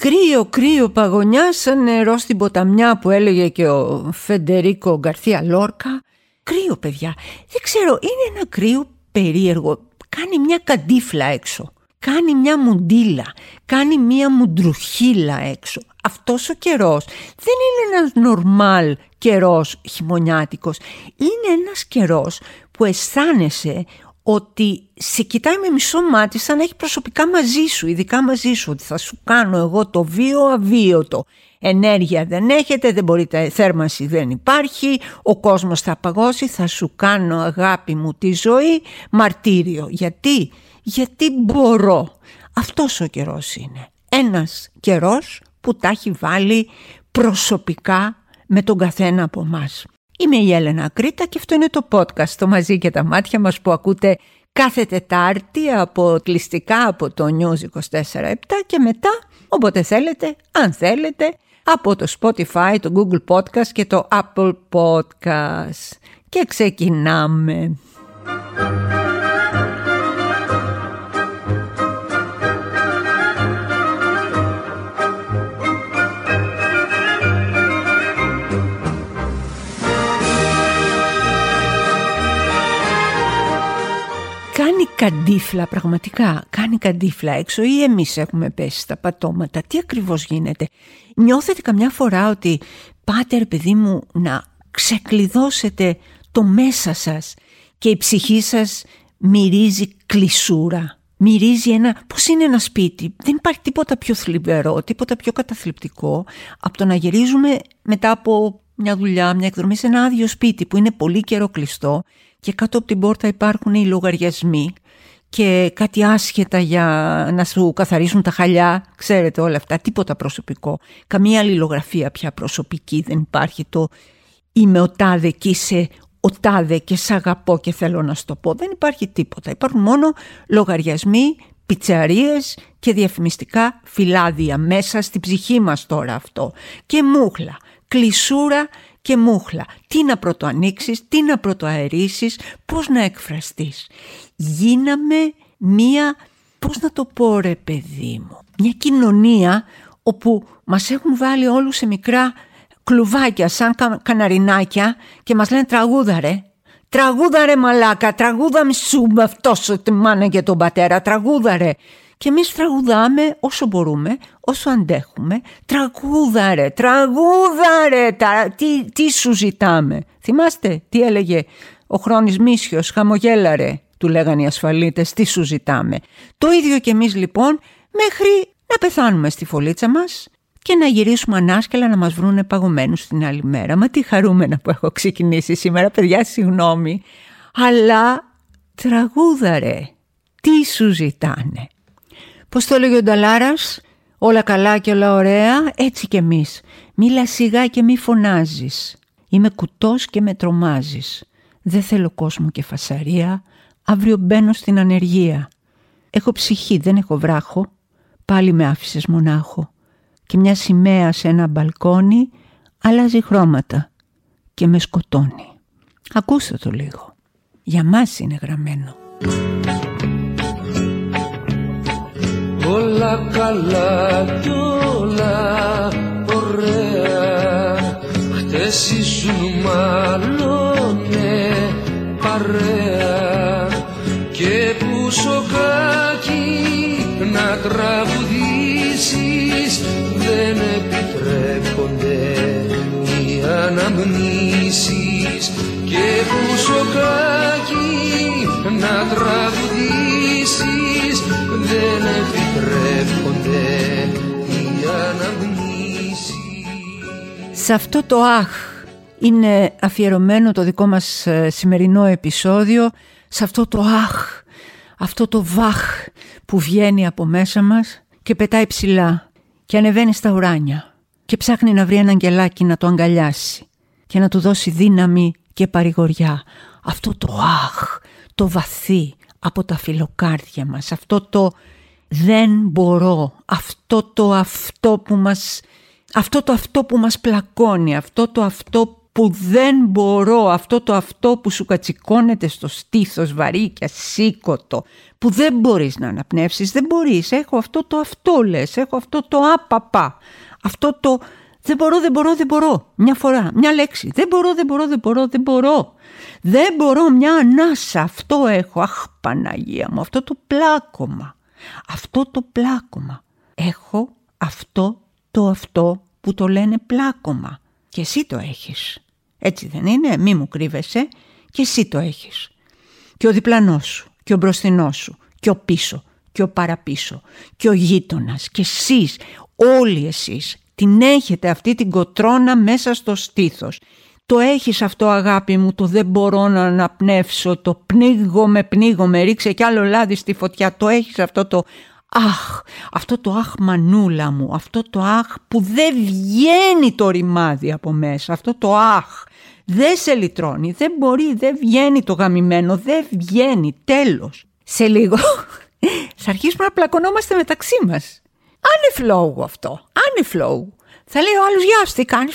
Κρύο, κρύο παγωνιά σαν νερό στην ποταμιά που έλεγε και ο Φεντερίκο Γκαρθία Λόρκα. Κρύο παιδιά, δεν ξέρω, είναι ένα κρύο περίεργο. Κάνει μια καντίφλα έξω, κάνει μια μουντίλα, κάνει μια μουντρουχίλα έξω. Αυτός ο καιρός δεν είναι ένας νορμάλ καιρός χειμωνιάτικος. Είναι ένας καιρός που αισθάνεσαι ότι σε κοιτάει με μισό μάτι σαν να έχει προσωπικά μαζί σου, ειδικά μαζί σου, ότι θα σου κάνω εγώ το βίο αβίωτο. Ενέργεια δεν έχετε, δεν μπορείτε, θέρμανση δεν υπάρχει, ο κόσμος θα παγώσει, θα σου κάνω αγάπη μου τη ζωή, μαρτύριο. Γιατί, γιατί μπορώ. Αυτός ο καιρός είναι. Ένας καιρός που τα έχει βάλει προσωπικά με τον καθένα από εμάς. Είμαι η Έλενα Κρήτα και αυτό είναι το podcast το μαζί και τα μάτια μας που ακούτε κάθε Τετάρτη από κλειστικά από το News 24-7 και μετά όποτε θέλετε, αν θέλετε, από το Spotify, το Google Podcast και το Apple Podcast. Και ξεκινάμε. Καντίφλα πραγματικά, κάνει καντίφλα έξω ή εμείς έχουμε πέσει στα πατώματα. Τι ακριβώς γίνεται; Νιώθετε καμιά φορά ότι πάτε ρε παιδί μου να ξεκλειδώσετε το μέσα σας και η ψυχή σας μυρίζει κλεισούρα. Μυρίζει ένα, πώς είναι ένα σπίτι. Δεν υπάρχει τίποτα πιο θλιβερό, τίποτα πιο καταθλιπτικό από το να γυρίζουμε μετά από μια δουλειά, μια εκδρομή σε ένα άδειο σπίτι που είναι πολύ καιρό κλειστό και κάτω από την πόρτα υπάρχουν οι λογαριασμοί και κάτι άσχετα για να σου καθαρίσουν τα χαλιά, ξέρετε όλα αυτά, τίποτα προσωπικό. Καμία αλληλογραφία πια προσωπική δεν υπάρχει το είμαι ο τάδε και είσαι ο τάδε και σ' αγαπώ και θέλω να σου το πω. Δεν υπάρχει τίποτα. Υπάρχουν μόνο λογαριασμοί, πιτσαρίες και διαφημιστικά φυλάδια μέσα στην ψυχή μας τώρα αυτό. Και μούχλα, κλεισούρα και μούχλα. Τι να πρωτοανοίξεις, τι να πρωτοαερίσεις, πώς να εκφραστείς γίναμε μία, πώς να το πω ρε παιδί μου, μια κοινωνία όπου μας έχουν βάλει όλους σε μικρά κλουβάκια σαν καναρινάκια και μας λένε τραγούδα ρε. Τραγούδα ρε μαλάκα, τραγούδα σου με αυτός τη μάνα και τον πατέρα, τραγούδα ρε. Και εμείς τραγουδάμε όσο μπορούμε, όσο αντέχουμε. Τραγούδα ρε, τραγούδα ρε, τι, τι σου ζητάμε. Θυμάστε τι έλεγε ο Χρόνης Μίσιος, χαμογέλαρε του λέγανε οι ασφαλίτες, τι σου ζητάμε. Το ίδιο και εμείς λοιπόν μέχρι να πεθάνουμε στη φωλίτσα μας και να γυρίσουμε ανάσκελα να μας βρούνε παγωμένους την άλλη μέρα. Μα τι χαρούμενα που έχω ξεκινήσει σήμερα, παιδιά, συγγνώμη. Αλλά τραγούδαρε, τι σου ζητάνε. Πώς το έλεγε ο Νταλάρας, όλα καλά και όλα ωραία, έτσι κι εμείς. Μίλα σιγά και μη φωνάζεις. Είμαι κουτός και με τρομάζεις. Δεν θέλω κόσμο και φασαρία, Αύριο μπαίνω στην ανεργία. Έχω ψυχή, δεν έχω βράχο. Πάλι με άφησες μονάχο. Και μια σημαία σε ένα μπαλκόνι αλλάζει χρώματα και με σκοτώνει. Ακούστε το λίγο. Για μας είναι γραμμένο. Όλα καλά κι όλα ωραία Χτες ήσουν μάλλον παρέα και που σοκάκι να τραγουδήσεις δεν επιτρέπονται οι αναμνήσεις. Και που σοκάκι να τραγουδήσεις δεν επιτρέπονται οι αναμνήσεις. Σε αυτό το αχ είναι αφιερωμένο το δικό μας ε, σημερινό επεισόδιο. Σε αυτό το αχ, αυτό το βαχ που βγαίνει από μέσα μας και πετάει ψηλά και ανεβαίνει στα ουράνια και ψάχνει να βρει ένα αγγελάκι να το αγκαλιάσει και να του δώσει δύναμη και παρηγοριά. Αυτό το αχ, το βαθύ από τα φιλοκάρδια μας, αυτό το δεν μπορώ, αυτό το αυτό που μας, αυτό το αυτό που μας πλακώνει, αυτό το αυτό που δεν μπορώ, αυτό το αυτό που σου κατσικώνεται στο στήθος βαρύ και ασήκωτο, που δεν μπορείς να αναπνεύσεις, δεν μπορείς, έχω αυτό το αυτό λες, έχω αυτό το άπαπα, αυτό το δεν μπορώ, δεν μπορώ, δεν μπορώ, μια φορά, μια λέξη, δεν μπορώ, δεν μπορώ, δεν μπορώ, δεν μπορώ, δεν μπορώ μια ανάσα, αυτό έχω, αχ Παναγία μου, αυτό το πλάκωμα, αυτό το πλάκωμα, έχω αυτό το αυτό που το λένε πλάκωμα και εσύ το έχεις. Έτσι δεν είναι, μη μου κρύβεσαι και εσύ το έχεις. Και ο διπλανός σου και ο μπροστινός σου και ο πίσω και ο παραπίσω και ο γείτονας και εσείς, όλοι εσείς την έχετε αυτή την κοτρώνα μέσα στο στήθος. Το έχεις αυτό αγάπη μου, το δεν μπορώ να αναπνεύσω, το πνίγομαι, πνίγομαι, ρίξε κι άλλο λάδι στη φωτιά. Το έχεις αυτό το αχ, αυτό το αχ μανούλα μου, αυτό το αχ που δεν βγαίνει το ρημάδι από μέσα, αυτό το αχ δεν σε λυτρώνει, δεν μπορεί, δεν βγαίνει το γαμημένο, δεν βγαίνει, τέλος. Σε λίγο θα αρχίσουμε να πλακωνόμαστε μεταξύ μας. Άνε φλόγου αυτό, άνε φλόγου. Θα λέει ο άλλος γεια σου τι κάνεις,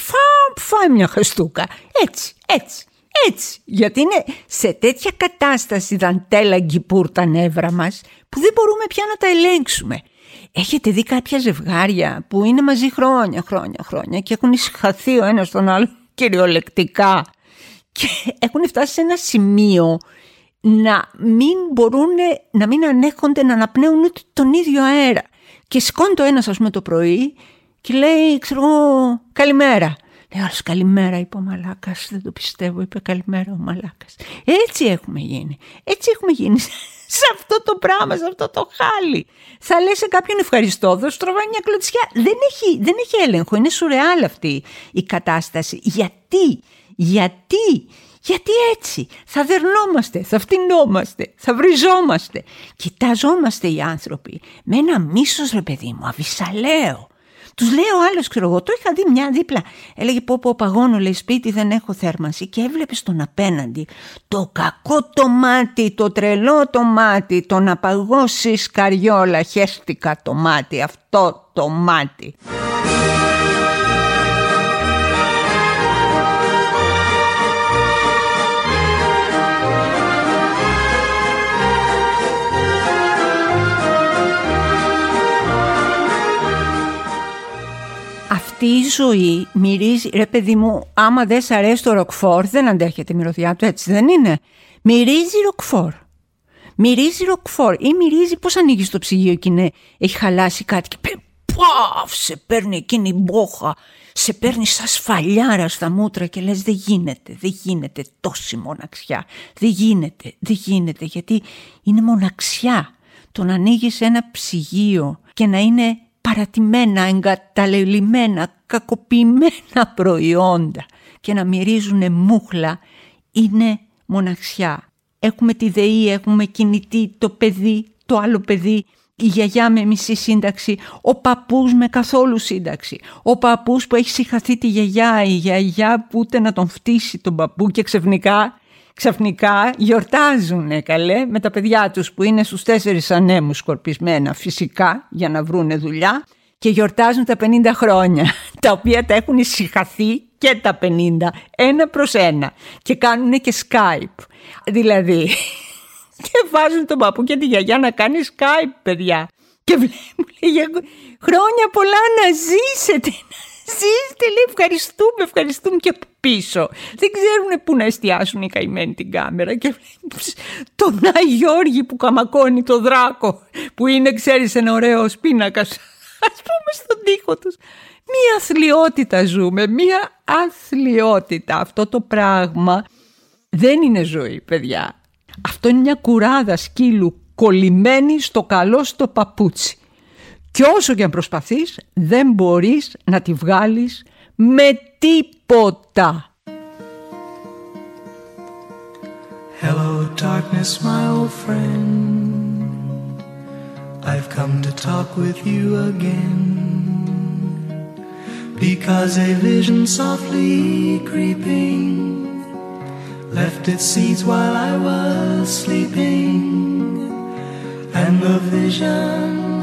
φά, μια χαστούκα. Έτσι, έτσι, έτσι. Γιατί είναι σε τέτοια κατάσταση δαντέλα γκυπούρ τα νεύρα μας που δεν μπορούμε πια να τα ελέγξουμε. Έχετε δει κάποια ζευγάρια που είναι μαζί χρόνια, χρόνια, χρόνια και έχουν ησυχαθεί ο ένας τον άλλο κυριολεκτικά και έχουν φτάσει σε ένα σημείο να μην μπορούν να μην ανέχονται να αναπνέουν ούτε τον ίδιο αέρα. Και σηκώνει το ένας, ας πούμε, το πρωί και λέει, ξέρω εγώ, καλημέρα. Λέει άλλος καλημέρα, είπε ο Μαλάκας. Δεν το πιστεύω, είπε καλημέρα ο Μαλάκας. Έτσι έχουμε γίνει. Έτσι έχουμε γίνει σε αυτό το πράγμα, σε αυτό το χάλι. Θα λες σε κάποιον ευχαριστώ, δώσ' τραβάει μια κλωτσιά. Δεν έχει, δεν έχει έλεγχο. Είναι σουρεάλ αυτή η κατάσταση. Γιατί, γιατί, γιατί έτσι; Θα δερνόμαστε, θα φτυνόμαστε, θα βριζόμαστε. Κοιτάζόμαστε οι άνθρωποι με ένα μίσος ρε παιδί μου, αβυσαλαίο. Τους λέει ο άλλο, ξέρω εγώ, το είχα δει μια δίπλα. Έλεγε πω πω παγώνω, λέει σπίτι, δεν έχω θέρμανση. Και έβλεπες τον απέναντι το κακό το μάτι, το τρελό το μάτι, το να παγώσει καριόλα, χέστηκα το μάτι, αυτό το μάτι. Αυτή η ζωή μυρίζει, ρε παιδί μου, άμα δεν σ' αρέσει το ροκφόρ, δεν αντέχεται η μυρωδιά του, έτσι δεν είναι. Μυρίζει ροκφόρ. Μυρίζει ροκφόρ ή μυρίζει πώς ανοίγεις το ψυγείο και είναι, έχει χαλάσει κάτι και παφ, σε παίρνει εκείνη η μπόχα, σε παίρνει σαν σφαλιάρα στα μούτρα και λες δεν γίνεται, δεν γίνεται τόση μοναξιά, δεν γίνεται, δεν γίνεται γιατί είναι μοναξιά. Το να ανοίγεις ένα ψυγείο και να είναι παρατημένα, εγκαταλελειμμένα, κακοποιημένα προϊόντα και να μυρίζουν μούχλα είναι μοναξιά. Έχουμε τη ΔΕΗ, έχουμε κινητή, το παιδί, το άλλο παιδί, η γιαγιά με μισή σύνταξη, ο παππούς με καθόλου σύνταξη, ο παππούς που έχει συγχαθεί τη γιαγιά, η γιαγιά που ούτε να τον φτύσει τον παππού και ξαφνικά ξαφνικά γιορτάζουν καλέ με τα παιδιά τους που είναι στους τέσσερις ανέμους σκορπισμένα φυσικά για να βρούνε δουλειά και γιορτάζουν τα 50 χρόνια τα οποία τα έχουν ησυχαθεί και τα 50 ένα προς ένα και κάνουν και Skype. Δηλαδή και βάζουν τον παππού και τη γιαγιά να κάνει Skype παιδιά. Και βλέπουν χρόνια πολλά να ζήσετε Ζήστε λέει ευχαριστούμε, ευχαριστούμε και από πίσω. Δεν ξέρουν πού να εστιάσουν οι καημένοι την κάμερα και τον Άι Γιώργη που καμακώνει το δράκο που είναι ξέρεις ένα ωραίο πίνακα ας πούμε στον τοίχο τους. Μία αθλειότητα ζούμε, μία αθλειότητα. Αυτό το πράγμα δεν είναι ζωή παιδιά. Αυτό είναι μια κουράδα σκύλου κολλημένη στο καλό στο παπούτσι. Και όσο και αν προσπαθείς δεν μπορείς να τη βγάλεις με τίποτα. Hello darkness my old friend I've come to talk with you again Because a vision softly creeping Left its seeds while I was sleeping And the vision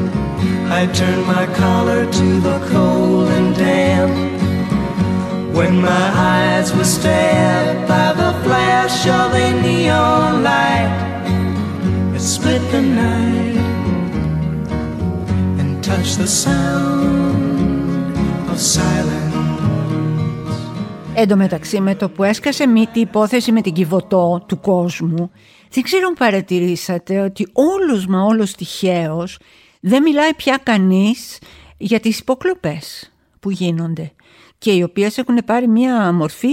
I turned my collar to the cold and damp. When my eyes were stabbed by the flash of a neon light, it split the night and touched the sound of silence. Εν τω μεταξύ με το που έσκασε μύτη η υπόθεση με την κυβωτό του κόσμου δεν ξέρω αν παρατηρήσατε ότι όλος μα όλος τυχαίως δεν μιλάει πια κανείς για τις υποκλοπές που γίνονται και οι οποίες έχουν πάρει μια μορφή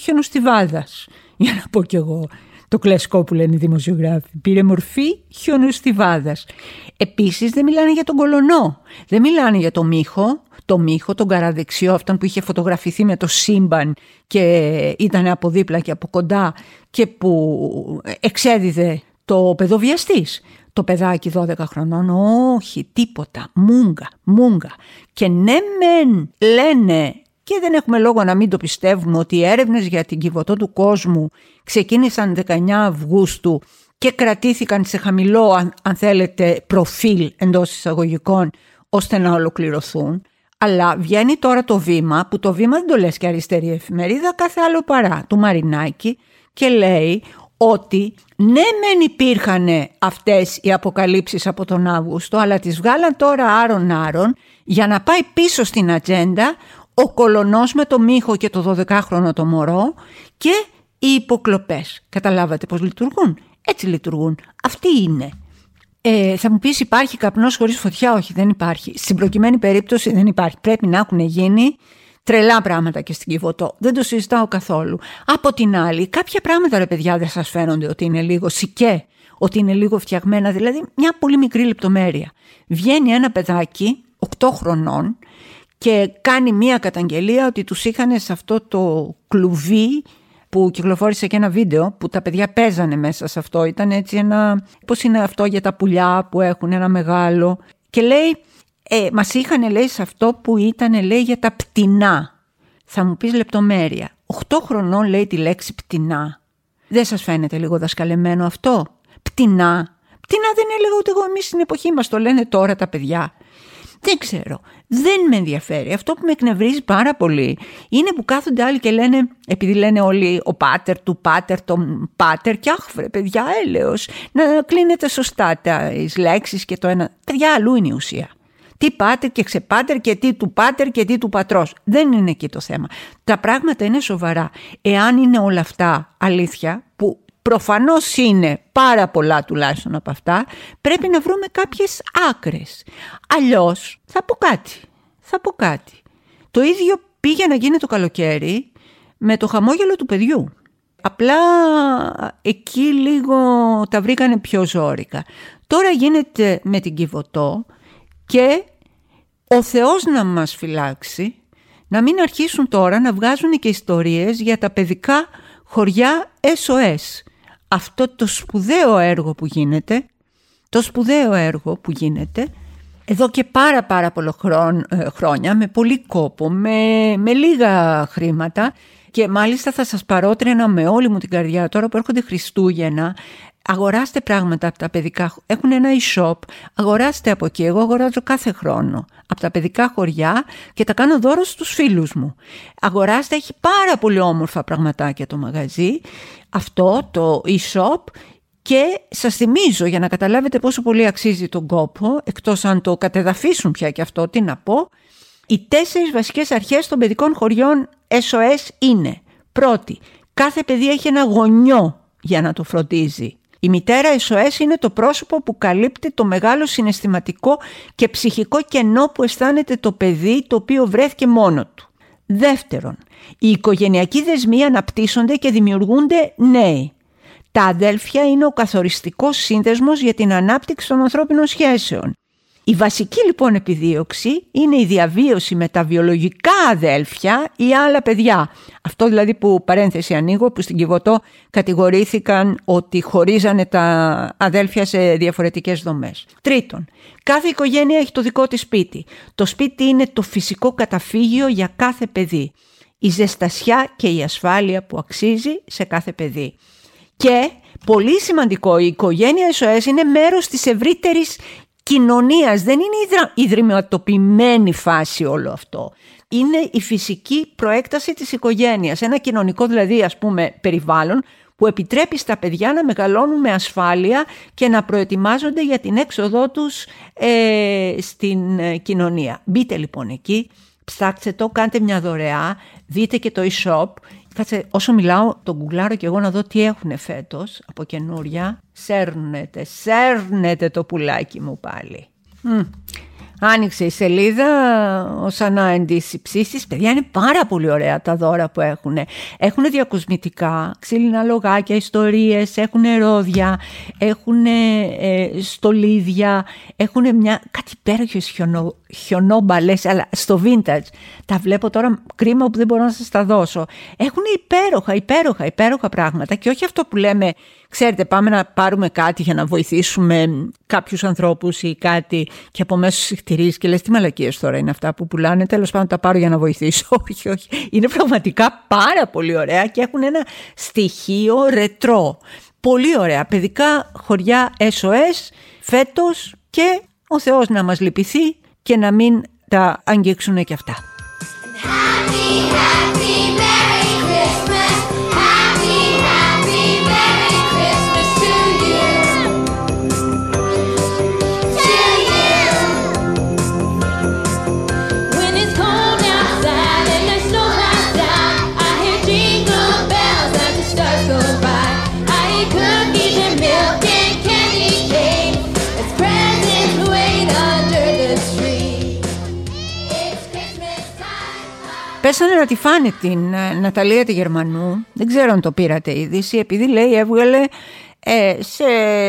χιονοστιβάδας. Για να πω κι εγώ το κλασικό που λένε οι δημοσιογράφοι. Πήρε μορφή χιονοστιβάδας. Επίσης δεν μιλάνε για τον κολονό. Δεν μιλάνε για το μύχο, το μύχο, τον καραδεξιό, αυτόν που είχε φωτογραφηθεί με το σύμπαν και ήταν από δίπλα και από κοντά και που εξέδιδε το παιδοβιαστής. Το παιδάκι 12 χρονών, όχι, τίποτα, μούγκα, μούγκα. Και ναι μεν λένε και δεν έχουμε λόγο να μην το πιστεύουμε ότι οι έρευνες για την κυβωτό του κόσμου ξεκίνησαν 19 Αυγούστου και κρατήθηκαν σε χαμηλό, αν, αν θέλετε, προφίλ εντός εισαγωγικών, ώστε να ολοκληρωθούν. Αλλά βγαίνει τώρα το βήμα, που το βήμα δεν το λες και αριστερή εφημερίδα, κάθε άλλο παρά, του Μαρινάκη, και λέει ότι ναι μεν υπήρχαν αυτές οι αποκαλύψεις από τον Αύγουστο, αλλά τις βγάλαν τώρα άρον-άρον για να πάει πίσω στην ατζέντα ο κολονός με το μύχο και το 12χρονο το μωρό και οι υποκλοπές. Καταλάβατε πώς λειτουργούν; Έτσι λειτουργούν. Αυτή είναι. Ε, θα μου πεις υπάρχει καπνός χωρίς φωτιά; Όχι δεν υπάρχει. Στην προκειμένη περίπτωση δεν υπάρχει. Πρέπει να έχουν γίνει τρελά πράγματα και στην Κιβωτό. Δεν το συζητάω καθόλου. Από την άλλη κάποια πράγματα ρε παιδιά δεν σας φαίνονται ότι είναι λίγο σικέ. Ότι είναι λίγο φτιαγμένα. Δηλαδή μια πολύ μικρή λεπτομέρεια. Βγαίνει ένα παιδάκι 8 χρονών και κάνει μία καταγγελία ότι τους είχαν σε αυτό το κλουβί που κυκλοφόρησε και ένα βίντεο που τα παιδιά παίζανε μέσα σε αυτό. Ήταν έτσι ένα, πώς είναι αυτό για τα πουλιά που έχουν ένα μεγάλο. Και λέει, ε, μας είχαν λέει σε αυτό που ήταν λέει για τα πτηνά. Θα μου πεις λεπτομέρεια. 8 χρονών λέει τη λέξη πτηνά. Δεν σας φαίνεται λίγο δασκαλεμένο αυτό; Πτηνά. Πτηνά δεν έλεγα ούτε εγώ εμείς στην εποχή μας το λένε τώρα τα παιδιά. Δεν ξέρω. Δεν με ενδιαφέρει. Αυτό που με εκνευρίζει πάρα πολύ είναι που κάθονται άλλοι και λένε, επειδή λένε όλοι ο πάτερ του πάτερ, τον πάτερ, και αχ, βρε, παιδιά, έλεος, να κλείνετε σωστά τα λέξεις και το ένα. Παιδιά, αλλού είναι η ουσία. Τι πάτερ και ξεπάτερ και τι του πάτερ και τι του πατρός. Δεν είναι εκεί το θέμα. Τα πράγματα είναι σοβαρά. Εάν είναι όλα αυτά αλήθεια, που προφανώς είναι πάρα πολλά τουλάχιστον από αυτά, πρέπει να βρούμε κάποιες άκρες. Αλλιώς θα πω κάτι, θα πω κάτι. Το ίδιο πήγε να γίνει το καλοκαίρι με το χαμόγελο του παιδιού. Απλά εκεί λίγο τα βρήκανε πιο ζώρικα. Τώρα γίνεται με την Κιβωτό και ο Θεός να μας φυλάξει να μην αρχίσουν τώρα να βγάζουν και ιστορίες για τα παιδικά χωριά SOS αυτό το σπουδαίο έργο που γίνεται, το σπουδαίο έργο που γίνεται εδώ και πάρα πάρα πολλά ε, χρόνια, με πολύ κόπο, με, με λίγα χρήματα και μάλιστα θα σας παρότρινα με όλη μου την καρδιά τώρα που έρχονται Χριστούγεννα αγοράστε πράγματα από τα παιδικά, έχουν ένα e-shop, αγοράστε από εκεί, εγώ αγοράζω κάθε χρόνο από τα παιδικά χωριά και τα κάνω δώρο στους φίλους μου. Αγοράστε, έχει πάρα πολύ όμορφα πραγματάκια το μαγαζί, αυτό το e-shop και σας θυμίζω για να καταλάβετε πόσο πολύ αξίζει τον κόπο, εκτός αν το κατεδαφίσουν πια και αυτό, τι να πω, οι τέσσερις βασικές αρχές των παιδικών χωριών SOS είναι πρώτη, κάθε παιδί έχει ένα γονιό για να το φροντίζει. Η μητέρα SOS είναι το πρόσωπο που καλύπτει το μεγάλο συναισθηματικό και ψυχικό κενό που αισθάνεται το παιδί το οποίο βρέθηκε μόνο του. Δεύτερον, οι οικογενειακοί δεσμοί αναπτύσσονται και δημιουργούνται νέοι. Τα αδέλφια είναι ο καθοριστικός σύνδεσμος για την ανάπτυξη των ανθρώπινων σχέσεων. Η βασική λοιπόν επιδίωξη είναι η διαβίωση με τα βιολογικά αδέλφια ή άλλα παιδιά. Αυτό δηλαδή που παρένθεση ανοίγω που στην Κιβωτό κατηγορήθηκαν ότι χωρίζανε τα αδέλφια σε διαφορετικές δομές. Τρίτον, κάθε οικογένεια έχει το δικό της σπίτι. Το σπίτι είναι το φυσικό καταφύγιο για κάθε παιδί. Η ζεστασιά και η ασφάλεια που αξίζει σε κάθε παιδί. Και πολύ σημαντικό, η οικογένεια SOS είναι μέρος της ευρύτερης κοινωνίας. Δεν είναι ιδρυματοποιημένη φάση όλο αυτό. Είναι η φυσική προέκταση της οικογένειας. Ένα κοινωνικό δηλαδή ας πούμε περιβάλλον που επιτρέπει στα παιδιά να μεγαλώνουν με ασφάλεια και να προετοιμάζονται για την έξοδό τους ε, στην ε, κοινωνία. Μπείτε λοιπόν εκεί, ψάξτε το, κάντε μια δωρεά, δείτε και το e-shop Κάτσε, όσο μιλάω, τον γκουγκλάρω και εγώ να δω τι έχουν φέτος από καινούρια. Σέρνετε, σέρνετε το πουλάκι μου πάλι. Άνοιξε η σελίδα ως ανάεντης ψήσεις. Παιδιά είναι πάρα πολύ ωραία τα δώρα που έχουν. Έχουν διακοσμητικά, ξύλινα λογάκια, ιστορίες, έχουν ρόδια, έχουν ε, στολίδια, έχουν μια, κάτι υπέροχες χιονό, χιονόμπαλες, αλλά στο vintage. Τα βλέπω τώρα, κρίμα που δεν μπορώ να σας τα δώσω. Έχουν υπέροχα, υπέροχα, υπέροχα πράγματα και όχι αυτό που λέμε ξέρετε πάμε να πάρουμε κάτι για να βοηθήσουμε κάποιους ανθρώπους ή κάτι και από μέσα συχτηρείς και λες τι μαλακίες τώρα είναι αυτά που πουλάνε τέλος πάντων τα πάρω για να βοηθήσω όχι όχι είναι πραγματικά πάρα πολύ ωραία και έχουν ένα στοιχείο ρετρό πολύ ωραία παιδικά χωριά SOS φέτος και ο Θεός να μας λυπηθεί και να μην τα αγγίξουν και αυτά. Πέσανε να τη φάνε την ε, Ναταλία τη Γερμανού, δεν ξέρω αν το πήρατε είδηση, επειδή λέει έβγαλε ε, σε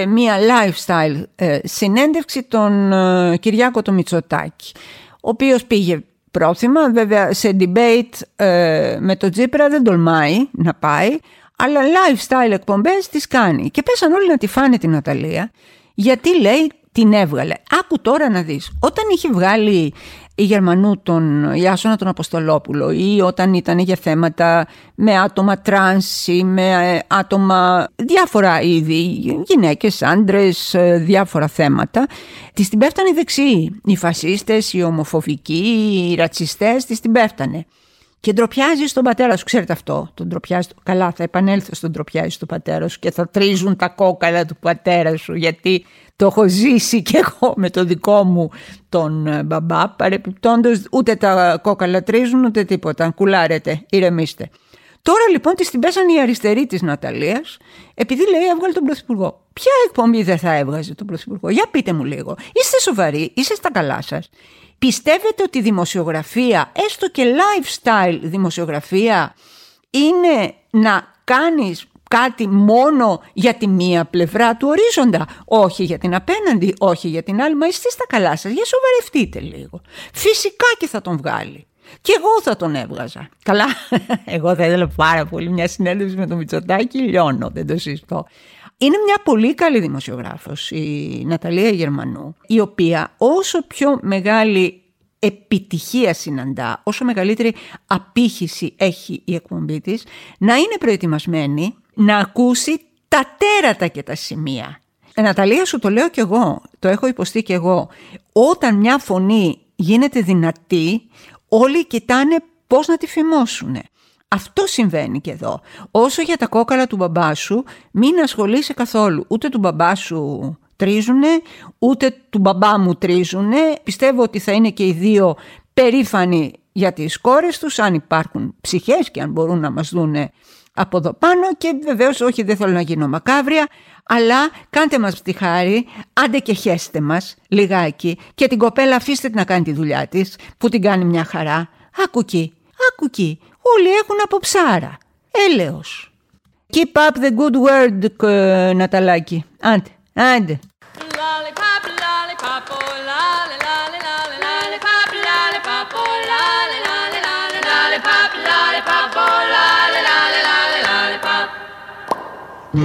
μια lifestyle ε, συνέντευξη τον Κυριάκο το Μητσοτάκη, ο οποίος πήγε πρόθυμα, βέβαια σε debate με το Τζίπρα δεν τολμάει να πάει, αλλά lifestyle εκπομπές τις κάνει. Και πέσαν όλοι να τη φάνε την Ναταλία, γιατί λέει την έβγαλε. Άκου τώρα να δεις, όταν είχε βγάλει η Γερμανού τον Ιάσονα τον Αποστολόπουλο ή όταν ήταν για θέματα με άτομα τρανς ή με ε, άτομα διάφορα είδη, γυναίκες, άντρες, ε, διάφορα θέματα, της την πέφτανε οι δεξιοί. Οι φασίστες, οι ομοφοβικοί, οι ρατσιστές της την πέφτανε. Και ντροπιάζει στον πατέρα σου, ξέρετε αυτό. Τον ντροπιάζει, καλά, θα επανέλθω στον ντροπιάζει στον πατέρα σου και θα τρίζουν τα κόκαλα του πατέρα σου, γιατί το έχω ζήσει και εγώ με το δικό μου τον ε, μπαμπά. Παρεπιπτόντως, ούτε τα κόκαλα τρίζουν, ούτε τίποτα. Κουλάρετε, ηρεμήστε. Τώρα λοιπόν τη την πέσανε οι αριστεροί της Ναταλίας, επειδή λέει έβγαλε τον Πρωθυπουργό. Ποια εκπομπή δεν θα έβγαζε τον Πρωθυπουργό, για πείτε μου λίγο. Είστε σοβαροί, είστε στα καλά σας. Πιστεύετε ότι η δημοσιογραφία, έστω και lifestyle δημοσιογραφία, είναι να κάνεις κάτι μόνο για τη μία πλευρά του ορίζοντα; Όχι για την απέναντι, όχι για την άλλη. Μα είστε στα καλά σας, για σοβαρευτείτε λίγο. Φυσικά και θα τον βγάλει. Και εγώ θα τον έβγαζα. Καλά, εγώ θα ήθελα πάρα πολύ μια συνέντευξη με τον Μητσοτάκη, λιώνω, δεν το συζητώ. Είναι μια πολύ καλή δημοσιογράφος η Ναταλία Γερμανού, η οποία όσο πιο μεγάλη επιτυχία συναντά, όσο μεγαλύτερη απήχηση έχει η εκπομπή της, να είναι προετοιμασμένη να ακούσει τα τέρατα και τα σημεία. Ε, Ναταλία σου το λέω κι εγώ, το έχω υποστεί κι εγώ. Όταν μια φωνή γίνεται δυνατή, όλοι κοιτάνε πώς να τη φημώσουν. Αυτό συμβαίνει και εδώ. Όσο για τα κόκαλα του μπαμπά σου, μην ασχολείσαι καθόλου. Ούτε του μπαμπά σου τρίζουνε, ούτε του μπαμπά μου τρίζουνε. Πιστεύω ότι θα είναι και οι δύο περήφανοι για τις κόρες τους, αν υπάρχουν ψυχές και αν μπορούν να μας δούνε από εδώ πάνω και βεβαίως όχι δεν θέλω να γίνω μακάβρια αλλά κάντε μας τη χάρη, άντε και χέστε μας λιγάκι και την κοπέλα αφήστε την να κάνει τη δουλειά της που την κάνει μια χαρά. Άκου εκεί, άκου εκεί, όλοι έχουν από ψάρα. Έλεος. Keep up the good word, Ναταλάκη. Άντε, άντε. Επειδή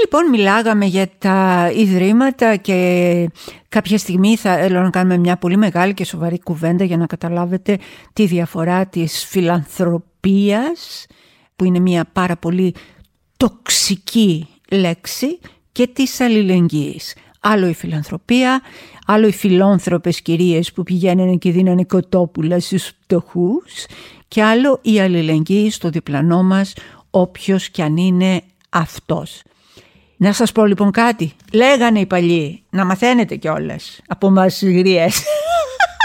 λοιπόν μιλάγαμε για τα ιδρύματα και κάποια στιγμή θα θέλω να κάνουμε μια πολύ μεγάλη και σοβαρή κουβέντα για να καταλάβετε τη διαφορά της φιλανθρωπίας που είναι μια πάρα πολύ τοξική λέξη και της αλληλεγγύης. Άλλο η φιλανθρωπία, άλλο οι φιλόνθρωπες κυρίες που πηγαίνουν και δίνανε κοτόπουλα στους πτωχούς και άλλο η αλληλεγγύη στο διπλανό μας όποιος κι αν είναι αυτός. Να σας πω λοιπόν κάτι. Λέγανε οι παλιοί, να μαθαίνετε κιόλας από μας γριές.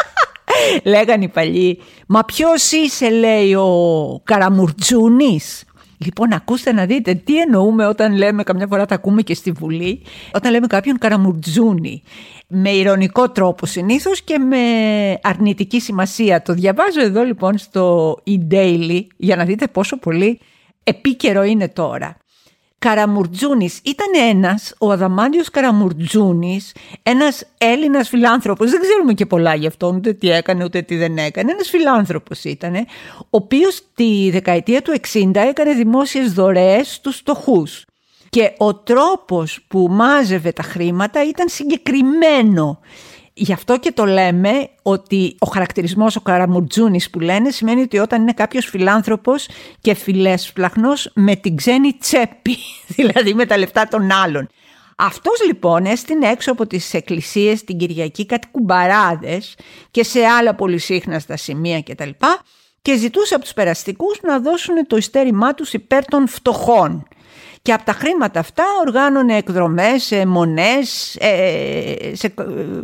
Λέγανε οι παλιοί, μα ποιος είσαι λέει ο Καραμουρτζούνης. Λοιπόν, ακούστε να δείτε τι εννοούμε όταν λέμε, καμιά φορά τα ακούμε και στη Βουλή, όταν λέμε κάποιον καραμουρτζούνι. Με ηρωνικό τρόπο συνήθως και με αρνητική σημασία. Το διαβάζω εδώ λοιπόν στο e-daily για να δείτε πόσο πολύ επίκαιρο είναι τώρα. Καραμουρτζούνης ήταν ένας, ο Αδαμάντιος Καραμουρτζούνης, ένας Έλληνας φιλάνθρωπος, δεν ξέρουμε και πολλά γι' αυτό, ούτε τι έκανε ούτε τι δεν έκανε, ένας φιλάνθρωπος ήταν, ο οποίος τη δεκαετία του 60 έκανε δημόσιες δωρεές στους στοχούς. Και ο τρόπος που μάζευε τα χρήματα ήταν συγκεκριμένο. Γι' αυτό και το λέμε ότι ο χαρακτηρισμός ο καραμουρτζούνης που λένε σημαίνει ότι όταν είναι κάποιος φιλάνθρωπος και φιλέσφλαχνος με την ξένη τσέπη, δηλαδή με τα λεφτά των άλλων. Αυτός λοιπόν έστεινε έξω από τις εκκλησίες την Κυριακή κάτι κουμπαράδες και σε άλλα πολυσύχναστα σημεία κτλ. Και ζητούσε από τους περαστικούς να δώσουν το ειστέρημά τους υπέρ των φτωχών. Και από τα χρήματα αυτά οργάνωνε εκδρομές σε μονές, ε, σε ε,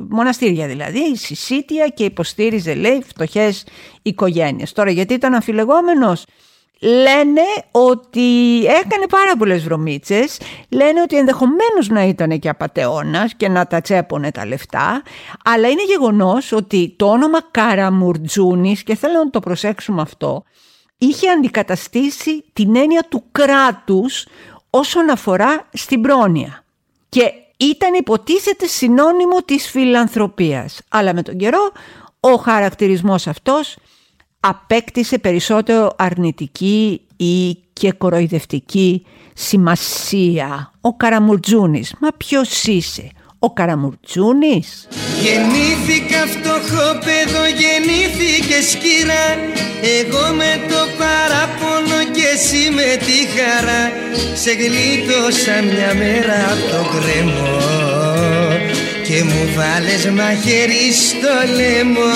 μοναστήρια δηλαδή, συσίτια και υποστήριζε λέει φτωχές οικογένειες. Τώρα γιατί ήταν αμφιλεγόμενος; Λένε ότι έκανε πάρα πολλές βρωμίτσες, λένε ότι ενδεχομένως να ήταν και απατεώνας και να τα τσέπωνε τα λεφτά, αλλά είναι γεγονός ότι το όνομα Καραμουρτζούνης, και θέλω να το προσέξουμε αυτό, είχε αντικαταστήσει την έννοια του κράτους όσον αφορά στην πρόνοια. Και ήταν υποτίθεται συνώνυμο της φιλανθρωπίας. Αλλά με τον καιρό ο χαρακτηρισμός αυτός απέκτησε περισσότερο αρνητική ή και κοροϊδευτική σημασία. Ο Καραμουρτζούνης, μα ποιος είσαι, ο Καραμουρτζούνης; Γεννήθηκα φτωχό παιδό, γεννήθηκε σκύρα Εγώ με το παράπονο και εσύ με τη χαρά Σε γλίτωσα μια μέρα από το κρεμό και μου βάλες μαχαίρι στο λαιμό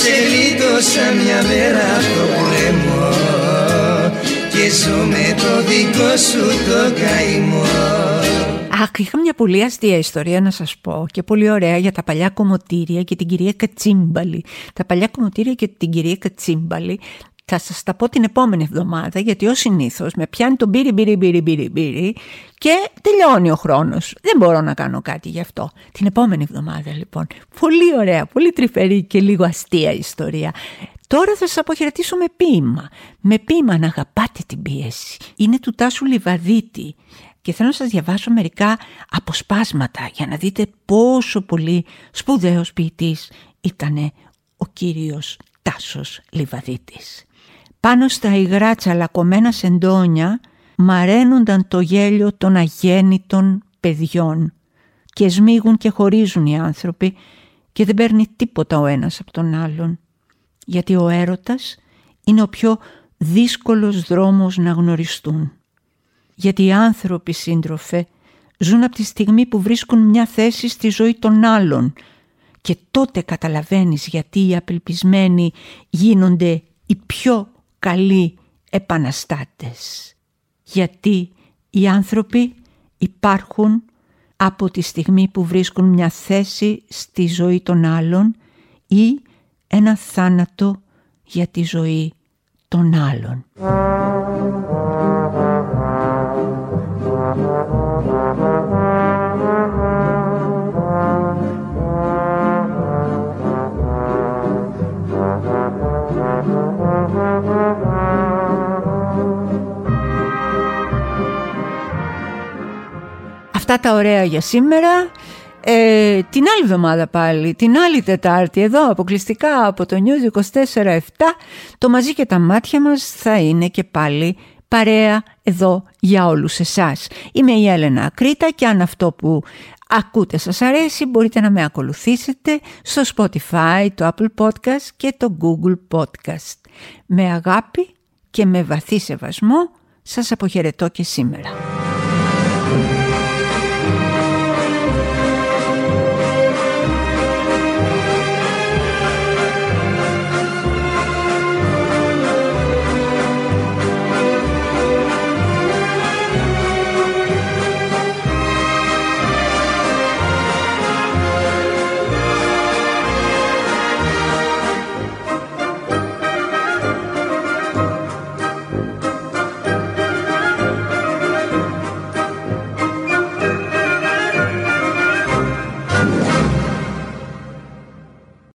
Σε γλίτωσα μια μέρα από το κρεμό και ζω με το δικό σου το καημό Αχ, είχα μια πολύ αστεία ιστορία να σας πω και πολύ ωραία για τα παλιά κομμωτήρια και την κυρία Κατσίμπαλη. Τα παλιά κομμωτήρια και την κυρία Κατσίμπαλη θα σας τα πω την επόμενη εβδομάδα γιατί ως συνήθως με πιάνει το μπύρι μπύρι μπύρι μπύρι μπύρι και τελειώνει ο χρόνος. Δεν μπορώ να κάνω κάτι γι' αυτό. Την επόμενη εβδομάδα λοιπόν. Πολύ ωραία, πολύ τρυφερή και λίγο αστεία ιστορία. Τώρα θα σας αποχαιρετήσω με ποίημα. Με ποίημα να αγαπάτε την πίεση. Είναι του Τάσου Λιβαδίτη και θέλω να σας διαβάσω μερικά αποσπάσματα για να δείτε πόσο πολύ σπουδαίος ποιητής ήταν ο κύριος Τάσος Λιβαδίτης. Πάνω στα υγρά τσαλακωμένα σεντόνια μαραίνονταν το γέλιο των αγέννητων παιδιών και σμίγουν και χωρίζουν οι άνθρωποι και δεν παίρνει τίποτα ο ένας από τον άλλον γιατί ο έρωτας είναι ο πιο δύσκολος δρόμος να γνωριστούν. Γιατί οι άνθρωποι σύντροφε ζουν από τη στιγμή που βρίσκουν μια θέση στη ζωή των άλλων και τότε καταλαβαίνεις γιατί οι απελπισμένοι γίνονται οι πιο καλοί επαναστάτες. Γιατί οι άνθρωποι υπάρχουν από τη στιγμή που βρίσκουν μια θέση στη ζωή των άλλων ή ένα θάνατο για τη ζωή των άλλων. Αυτά τα ωραία για σήμερα. Ε, την άλλη εβδομάδα πάλι, την άλλη Τετάρτη, εδώ αποκλειστικά από το News 24-7, το μαζί και τα μάτια μας θα είναι και πάλι παρέα εδώ για όλους εσάς. Είμαι η Έλενα Ακρίτα και αν αυτό που ακούτε σας αρέσει μπορείτε να με ακολουθήσετε στο Spotify, το Apple Podcast και το Google Podcast. Με αγάπη και με βαθύ σεβασμό σας αποχαιρετώ και σήμερα.